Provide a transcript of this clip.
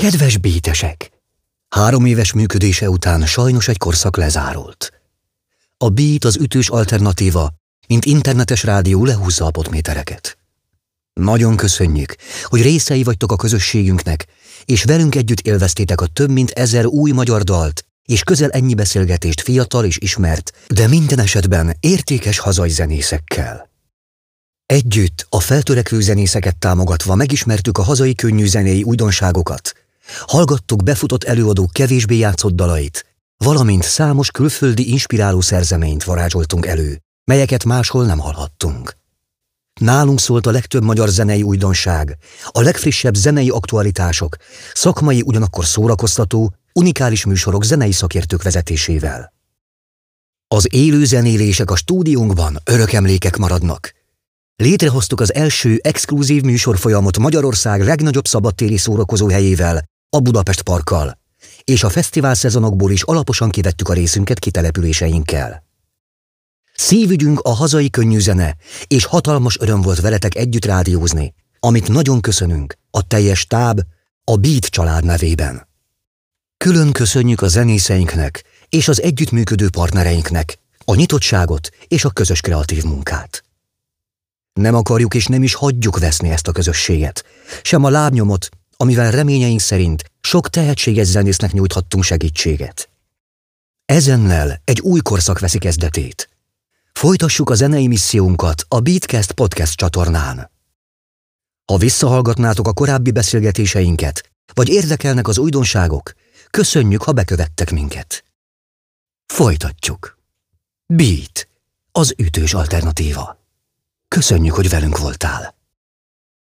Kedves bétesek! Három éves működése után sajnos egy korszak lezárult. A Beat az ütős alternatíva, mint internetes rádió lehúzza a potmétereket. Nagyon köszönjük, hogy részei vagytok a közösségünknek, és velünk együtt élveztétek a több mint ezer új magyar dalt, és közel ennyi beszélgetést fiatal és ismert, de minden esetben értékes hazai zenészekkel. Együtt a feltörekvő zenészeket támogatva megismertük a hazai könnyű zenéi újdonságokat, hallgattuk befutott előadók kevésbé játszott dalait, valamint számos külföldi inspiráló szerzeményt varázsoltunk elő, melyeket máshol nem hallhattunk. Nálunk szólt a legtöbb magyar zenei újdonság, a legfrissebb zenei aktualitások, szakmai ugyanakkor szórakoztató, unikális műsorok zenei szakértők vezetésével. Az élő zenélések a stúdiónkban örök emlékek maradnak. Létrehoztuk az első exkluzív műsorfolyamot Magyarország legnagyobb szabadtéri szórakozó helyével, a Budapest Parkkal, és a fesztivál szezonokból is alaposan kivettük a részünket kitelepüléseinkkel. Szívügyünk a hazai könnyűzene, és hatalmas öröm volt veletek együtt rádiózni, amit nagyon köszönünk a teljes táb, a Beat család nevében. Külön köszönjük a zenészeinknek és az együttműködő partnereinknek a nyitottságot és a közös kreatív munkát. Nem akarjuk és nem is hagyjuk veszni ezt a közösséget, sem a lábnyomot, amivel reményeink szerint sok tehetséges zenésznek nyújthattunk segítséget. Ezennel egy új korszak veszi kezdetét. Folytassuk a zenei missziónkat a Beatcast podcast csatornán. Ha visszahallgatnátok a korábbi beszélgetéseinket, vagy érdekelnek az újdonságok, köszönjük, ha bekövettek minket. Folytatjuk. Beat, az ütős alternatíva. Köszönjük, hogy velünk voltál.